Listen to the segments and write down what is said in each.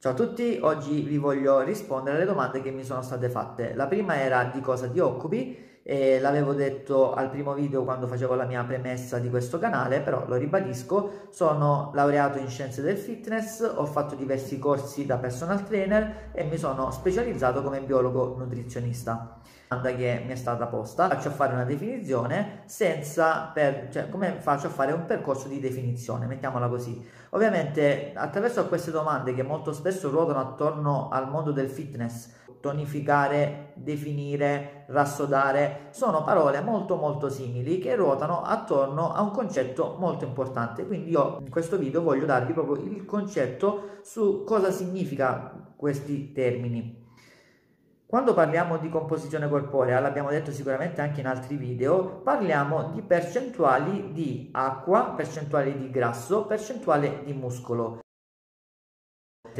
Ciao a tutti, oggi vi voglio rispondere alle domande che mi sono state fatte. La prima era di cosa ti occupi e l'avevo detto al primo video quando facevo la mia premessa di questo canale, però lo ribadisco, sono laureato in scienze del fitness, ho fatto diversi corsi da personal trainer e mi sono specializzato come biologo nutrizionista. Domanda che mi è stata posta, faccio fare una definizione senza, per, cioè come faccio a fare un percorso di definizione, mettiamola così. Ovviamente attraverso queste domande che molto spesso ruotano attorno al mondo del fitness, tonificare, definire, rassodare, sono parole molto molto simili che ruotano attorno a un concetto molto importante. Quindi io in questo video voglio darvi proprio il concetto su cosa significa questi termini. Quando parliamo di composizione corporea, l'abbiamo detto sicuramente anche in altri video, parliamo di percentuali di acqua, percentuali di grasso, percentuale di muscolo.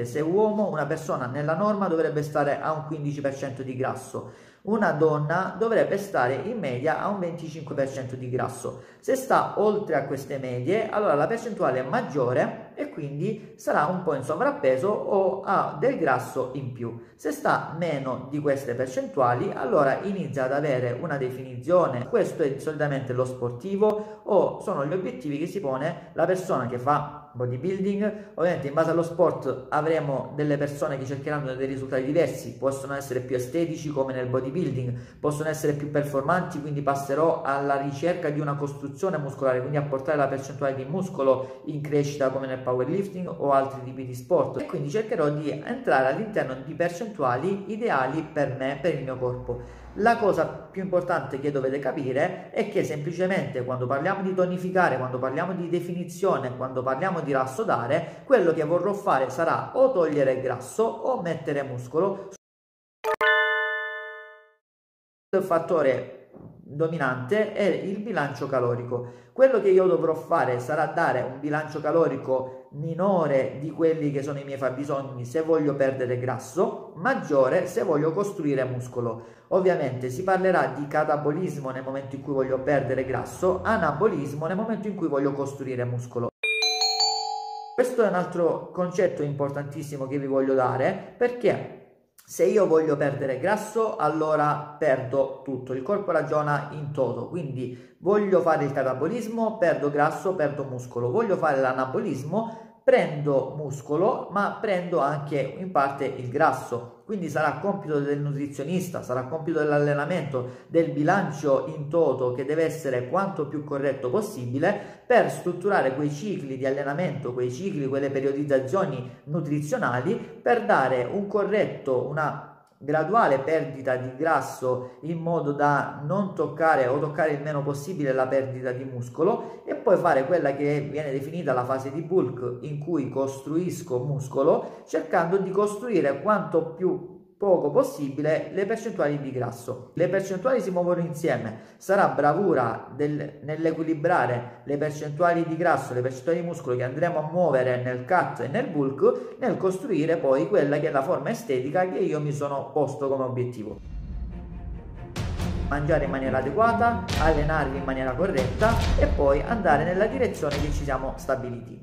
Se uomo, una persona nella norma dovrebbe stare a un 15% di grasso, una donna dovrebbe stare in media a un 25% di grasso. Se sta oltre a queste medie, allora la percentuale è maggiore e quindi sarà un po' in sovrappeso o ha del grasso in più. Se sta meno di queste percentuali, allora inizia ad avere una definizione. Questo è solitamente lo sportivo o sono gli obiettivi che si pone la persona che fa bodybuilding. Ovviamente in base allo sport avremo delle persone che cercheranno dei risultati diversi, possono essere più estetici come nel bodybuilding, possono essere più performanti, quindi passerò alla ricerca di una costruzione muscolare, quindi a portare la percentuale di muscolo in crescita come nel powerlifting o altri tipi di sport e quindi cercherò di entrare all'interno di percentuali ideali per me, per il mio corpo. La cosa più importante che dovete capire è che semplicemente quando parliamo di tonificare, quando parliamo di definizione, quando parliamo di rassodare, quello che vorrò fare sarà o togliere grasso o mettere muscolo. Il fattore dominante è il bilancio calorico. Quello che io dovrò fare sarà dare un bilancio calorico minore di quelli che sono i miei fabbisogni se voglio perdere grasso, maggiore se voglio costruire muscolo. Ovviamente si parlerà di catabolismo nel momento in cui voglio perdere grasso, anabolismo nel momento in cui voglio costruire muscolo. Questo è un altro concetto importantissimo che vi voglio dare perché se io voglio perdere grasso, allora perdo tutto, il corpo ragiona in toto, quindi voglio fare il catabolismo, perdo grasso, perdo muscolo, voglio fare l'anabolismo, prendo muscolo ma prendo anche in parte il grasso. Quindi sarà compito del nutrizionista sarà compito dell'allenamento del bilancio in toto che deve essere quanto più corretto possibile per strutturare quei cicli di allenamento quei cicli quelle periodizzazioni nutrizionali per dare un corretto una graduale perdita di grasso in modo da non toccare o toccare il meno possibile la perdita di muscolo e poi fare quella che viene definita la fase di bulk in cui costruisco muscolo cercando di costruire quanto più poco possibile le percentuali di grasso. Le percentuali si muovono insieme, sarà bravura nell'equilibrare le percentuali di grasso, le percentuali di muscolo che andremo a muovere nel cut e nel bulk, nel costruire poi quella che è la forma estetica che io mi sono posto come obiettivo. Mangiare in maniera adeguata, allenarvi in maniera corretta e poi andare nella direzione che ci siamo stabiliti.